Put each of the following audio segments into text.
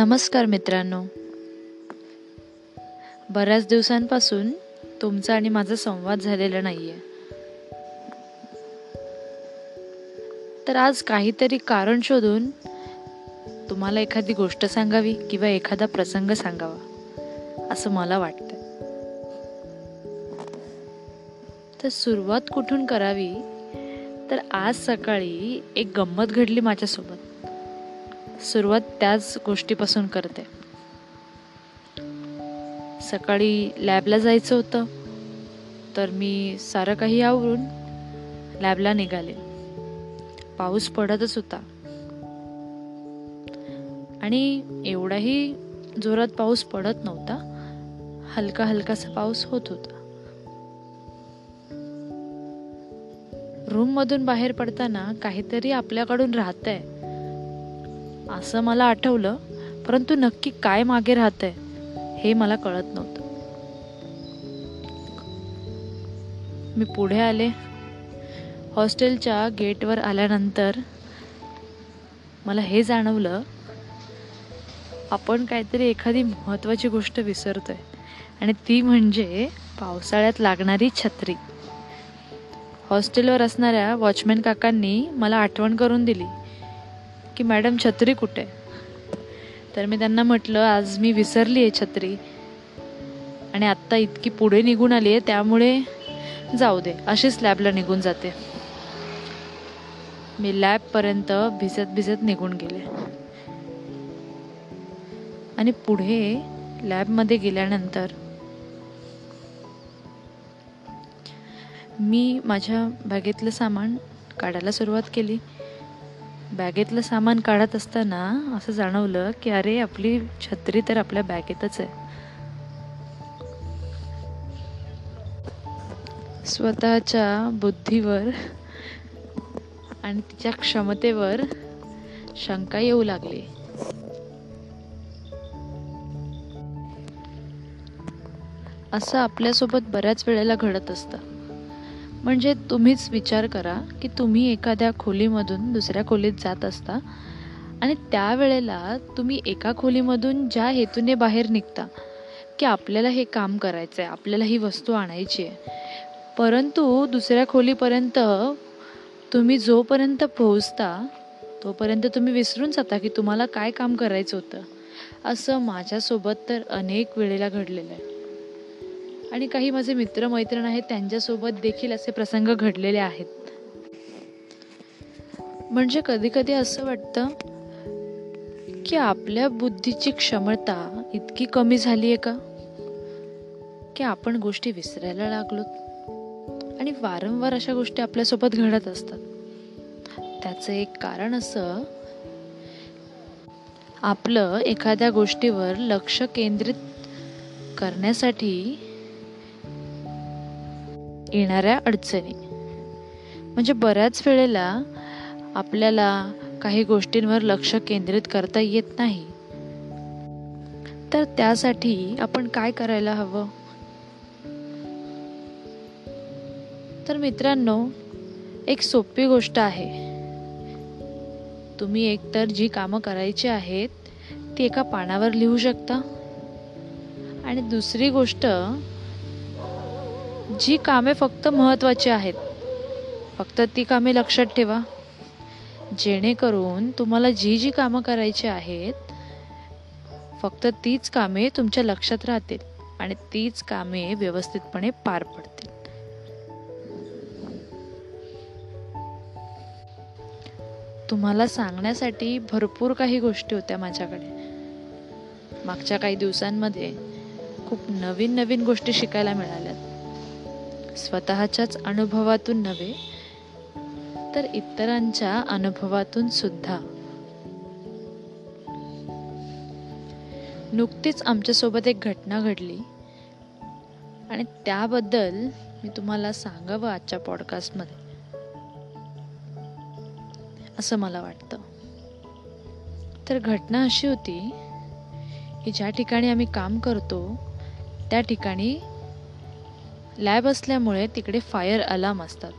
नमस्कार मित्रांनो. बऱ्याच दिवसांपासून तुमचा आणि माझा संवाद झालेला नाहीये. तर आज काहीतरी कारण शोधून तुम्हाला एखादी गोष्ट सांगावी किंवा एखादा प्रसंग सांगावा असं मला वाटतं तर सुरुवात कुठून करावी? तर आज सकाळी एक गंमत घडली माझ्यासोबत. सुरुवात त्याच गोष्टीपासून करते. सकाळी लॅबला जायचं होतं तर मी सारं काही आवरून लॅबला निघाले. पाऊस पडतच होता. आणि एवढाही जोरात पाऊस पडत नव्हता हलका हलकासा पाऊस होत होता. रूममधून बाहेर पडताना काहीतरी आपल्याकडून राहतंय. असं मला आठवलं परंतु नक्की काय मागे राहतंय हे मला कळत नव्हतं. मी पुढे आले. हॉस्टेलच्या गेटवर आल्यानंतर मला हे जाणवलं आपण काहीतरी एखादी महत्त्वाची गोष्ट विसरतोय आणि ती म्हणजे पावसाळ्यात लागणारी छत्री. हॉस्टेलवर असणाऱ्या वॉचमॅन काकांनी मला आठवण करून दिली. की मॅडम छत्री कुठे? तर मी त्यांना म्हटलं आज मी विसरली आहे छत्री आणि आत्ता इतकी पुढे निघून आली आहे त्यामुळे जाऊ दे अशीच लॅबला निघून जाते. मी लॅबपर्यंत भिजत भिजत निघून गेले. आणि पुढे लॅबमध्ये गेल्यानंतर मी माझ्या बॅगेतलं सामान काढायला सुरुवात केली. बॅगेतलं सामान काढत असताना असं जाणवलं की अरे आपली छत्री तर आपल्या बॅगेतच आहे. स्वतःच्या बुद्धीवर आणि तिच्या क्षमतेवर शंका येऊ लागली. असं आपल्यासोबत बऱ्याच वेळेला घडत असतं. म्हणजे तुम्हीच विचार करा की तुम्ही एखाद्या खोलीमधून दुसऱ्या खोलीत जात असता आणि त्यावेळेला तुम्ही एका खोलीमधून ज्या हेतूने बाहेर निघता की आपल्याला हे काम करायचं आहे आपल्याला ही वस्तू आणायची आहे. परंतु दुसऱ्या खोलीपर्यंत तुम्ही जोपर्यंत पोहोचता तोपर्यंत तुम्ही विसरून जाता की तुम्हाला काय काम करायचं होतं. असं माझ्यासोबत तर अनेक वेळेला घडलेलं आहे. आणि काही माझे मित्र मैत्रीण आहेत त्यांच्यासोबत देखील असे प्रसंग घडलेले आहेत. म्हणजे कधी कधी असं वाटतं की आपल्या बुद्धीची क्षमता इतकी कमी झाली आहे का? की आपण गोष्टी विसरायला लागलो आणि वारंवार अशा गोष्टी आपल्यासोबत घडत असतात. त्याचं एक कारण असं आपलं एखाद्या गोष्टीवर लक्ष केंद्रित करण्यासाठी येणाऱ्या अडचणी. म्हणजे बऱ्याच वेळेला आपल्याला काही गोष्टींवर लक्ष केंद्रित करता येत नाही. तर त्यासाठी आपण काय करायला हवं? तर मित्रांनो एक सोपी गोष्ट आहे. तुम्ही एकतर जी कामं करायची आहेत ती एका पानावर लिहू शकता. आणि दुसरी गोष्ट जी कामे फक्त महत्त्वाची आहेत फक्त ती कामे लक्षात ठेवा. जेणेकरून तुम्हाला जी जी कामं करायची आहेत फक्त तीच कामे तुमच्या लक्षात राहतील आणि तीच कामे व्यवस्थितपणे पार पडतील. तुम्हाला सांगण्यासाठी भरपूर काही गोष्टी होत्या माझ्याकडे. मागच्या काही दिवसांमध्ये खूप नवीन नवीन गोष्टी शिकायला मिळाल्यात. स्वतःच्याच अनुभवातून नव्हे तर इतरांच्या अनुभवातून सुद्धा. नुकतीच आमच्यासोबत एक घटना घडली आणि त्याबद्दल मी तुम्हाला सांगावं आजच्या पॉडकास्टमध्ये असं मला वाटतं. तर घटना अशी होती की ज्या ठिकाणी आम्ही काम करतो त्या ठिकाणी लॅब असल्यामुळे तिकडे फायर अलार्म असतात.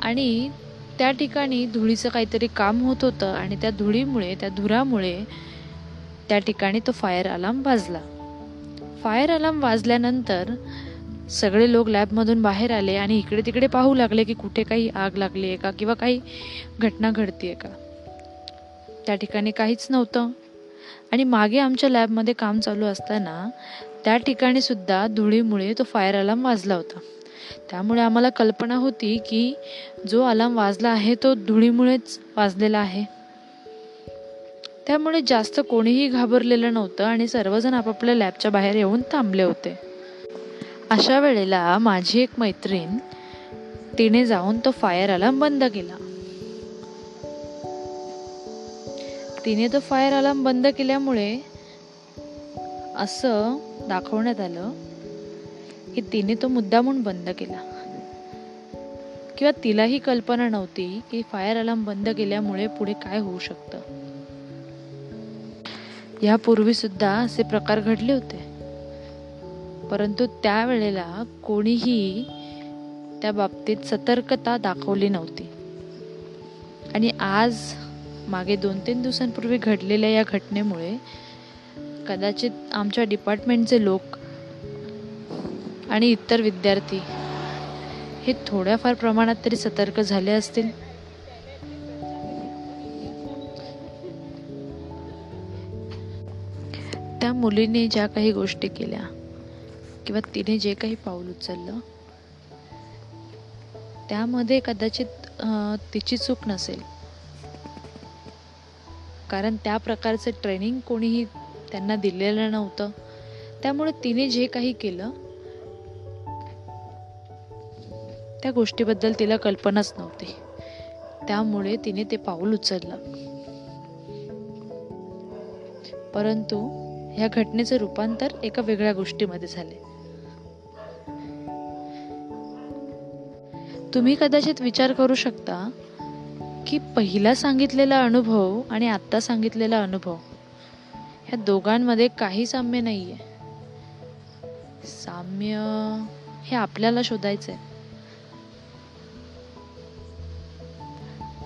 आणि त्या ठिकाणी धुळीचं काहीतरी काम होत होतं आणि त्या धुळीमुळे त्या धुरामुळे त्या ठिकाणी तो फायर अलार्म वाजला. फायर अलार्म वाजल्यानंतर सगळे लोक लॅबमधून बाहेर आले आणि इकडे तिकडे पाहू लागले की कुठे काही आग लागली आहे का किंवा काही घटना घडतीये का. त्या ठिकाणी काहीच नव्हतं. आणि मागे आमच्या लॅबमध्ये काम चालू असताना त्या ठिकाणी सुद्धा धुळीमुळे तो फायर अलार्म वाजला होता. त्यामुळे आम्हाला कल्पना होती की जो अलार्म वाजला आहे तो धुळीमुळेच वाजलेला आहे. त्यामुळे जास्त कोणीही घाबरलेलं नव्हतं आणि सर्वजण आपापल्या लॅबच्या बाहेर येऊन थांबले होते. अशा वेळेला माझी एक मैत्रीण तिने जाऊन तो फायर अलार्म बंद केला. तिने तो फायर अलार्म बंद केल्यामुळे असं दाखवण्यात आलं की तिने तो मुद्दा म्हणून बंद केला. किंवा तिलाही कल्पना नव्हती की फायर अलार्म बंद केल्यामुळे पुढे काय होऊ शकतं. यापूर्वी सुद्धा असे प्रकार घडले होते. परंतु त्यावेळेला कोणीही त्या बाबतीत सतर्कता दाखवली नव्हती. आणि आज मागे दोन तीन दिवसांपूर्वी घडलेल्या या घटनेमुळे कदाचित आमच्या डिपार्टमेंटचे लोक आणि इतर विद्यार्थी हे थोड्याफार प्रमाणात तरी सतर्क झाले असतील. त्या मुलीने ज्या काही गोष्टी केल्या किंवा तिने जे काही पाऊल उचललं त्यामध्ये कदाचित तिची चूक नसेल. कारण त्या प्रकारचं ट्रेनिंग कोणीही त्यांना दिलेलं नव्हतं. त्यामुळे तिने जे काही केलं त्या गोष्टीबद्दल तिला कल्पनाच नव्हती. त्यामुळे तिने ते पाऊल उचललं. परंतु ह्या घटनेचं रूपांतर एका वेगळ्या गोष्टीमध्ये झाले. तुम्ही कदाचित विचार करू शकता की पहिला सांगितलेला अनुभव आणि आत्ता सांगितलेला अनुभव ह्या दोघांमध्ये काही साम्य नाही आहे साम्य हे आपल्याला शोधायचंय.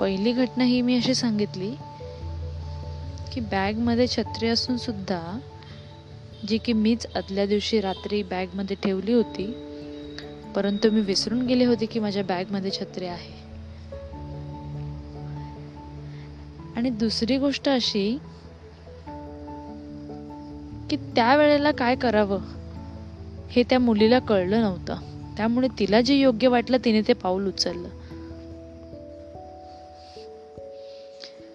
पहिली घटना ही मी अशी सांगितली की बॅगमध्ये छत्री असून सुद्धा जी की मीच आदल्या दिवशी रात्री बॅगमध्ये ठेवली होती परंतु मी विसरून गेले होते की माझ्या बॅगमध्ये छत्री आहे. आणि दुसरी गोष्ट अशी की त्यावेळेला काय करावं? हे त्या मुलीला कळलं नव्हतं. त्यामुळे तिला जे योग्य वाटलं तिने ते पाऊल उचललं.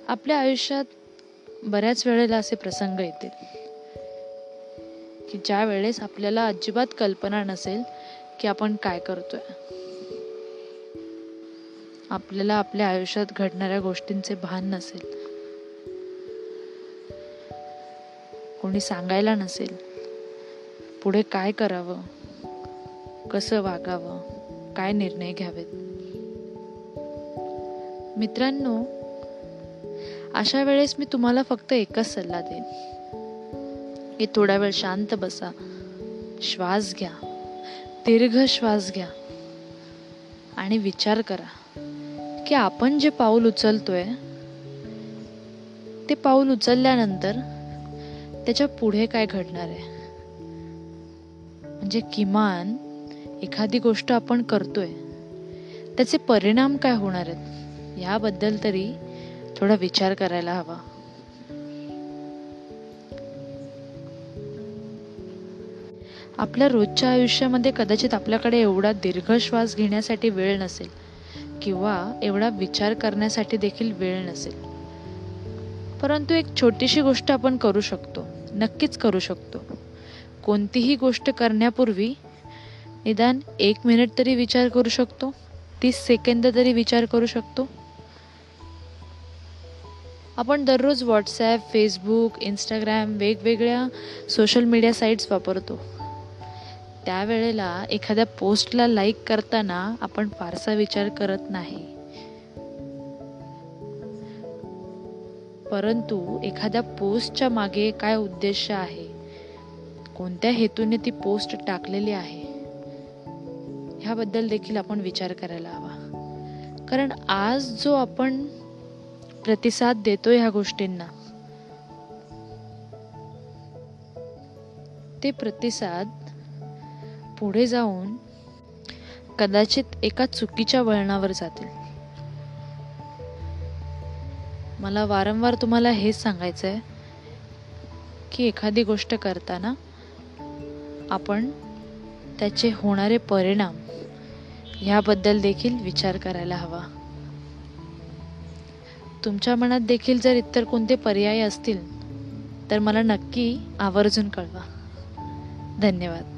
आपल्या आयुष्यात बऱ्याच वेळेला असे प्रसंग येतील की ज्या वेळेस आपल्याला अजिबात कल्पना नसेल की आपण काय करतोय. आपल्याला आपल्या आयुष्यात घडणाऱ्या गोष्टींचे भान नसेल. कोणी सांगायला नसेल. पुढे काय करावं? कसं वागावं? काय निर्णय घ्यावेत? मित्रांनो अशा वेळेस मी तुम्हाला फक्त एकच सल्ला देईन. की थोडा वेळ शांत बसा. श्वास घ्या. दीर्घ श्वास घ्या. आणि विचार करा की आपण जे पाऊल उचलतोय ते पाऊल उचलल्यानंतर त्याच्या पुढे काय घडणार आहे? म्हणजे किमान एखादी गोष्ट आपण करतोय त्याचे परिणाम काय होणार आहेत? याबद्दल तरी थोडा विचार करायला हवा. आपल्या रोजच्या आयुष्यामध्ये कदाचित आपल्याकडे एवढा दीर्घ श्वास घेण्यासाठी वेळ नसेल किंवा एवढा विचार करण्यासाठी देखील वेळ नसेल. परंतु एक छोटीशी गोष्ट आपण करू शकतो. नक्कीच करू शकतो. कोणतीही गोष्ट करण्यापूर्वी निदान एक मिनिट तरी विचार करू शकतो. तीस सेकंद तरी विचार करू शकतो. आपण दररोज व्हॉट्सॲप फेसबुक इंस्टाग्राम वेगवेगळ्या सोशल मीडिया साईट्स वापरतो. त्यावेळेला एखाद्या पोस्टला लाईक करताना आपण फारसा विचार करत नाही. परंतु एखाद्या पोस्टच्या मागे काय उद्देश आहे? कोणत्या हेतूने ती पोस्ट टाकलेली आहे? ह्याबद्दल देखील आपण विचार करायला हवा. कारण आज जो आपण प्रतिसाद देतो ह्या गोष्टींना ते प्रतिसाद पुढे जाऊन कदाचित एका चुकीच्या वळणावर जातील. मला वारंवार तुम्हाला हेच सांगायचं आहे की एखादी गोष्ट करताना आपण त्याचे होणारे परिणाम ह्याबद्दल देखील विचार करायला हवा. तुमच्या मनात देखील जर इतर कोणते पर्याय असतील तर मला नक्की आवर्जून कळवा. धन्यवाद.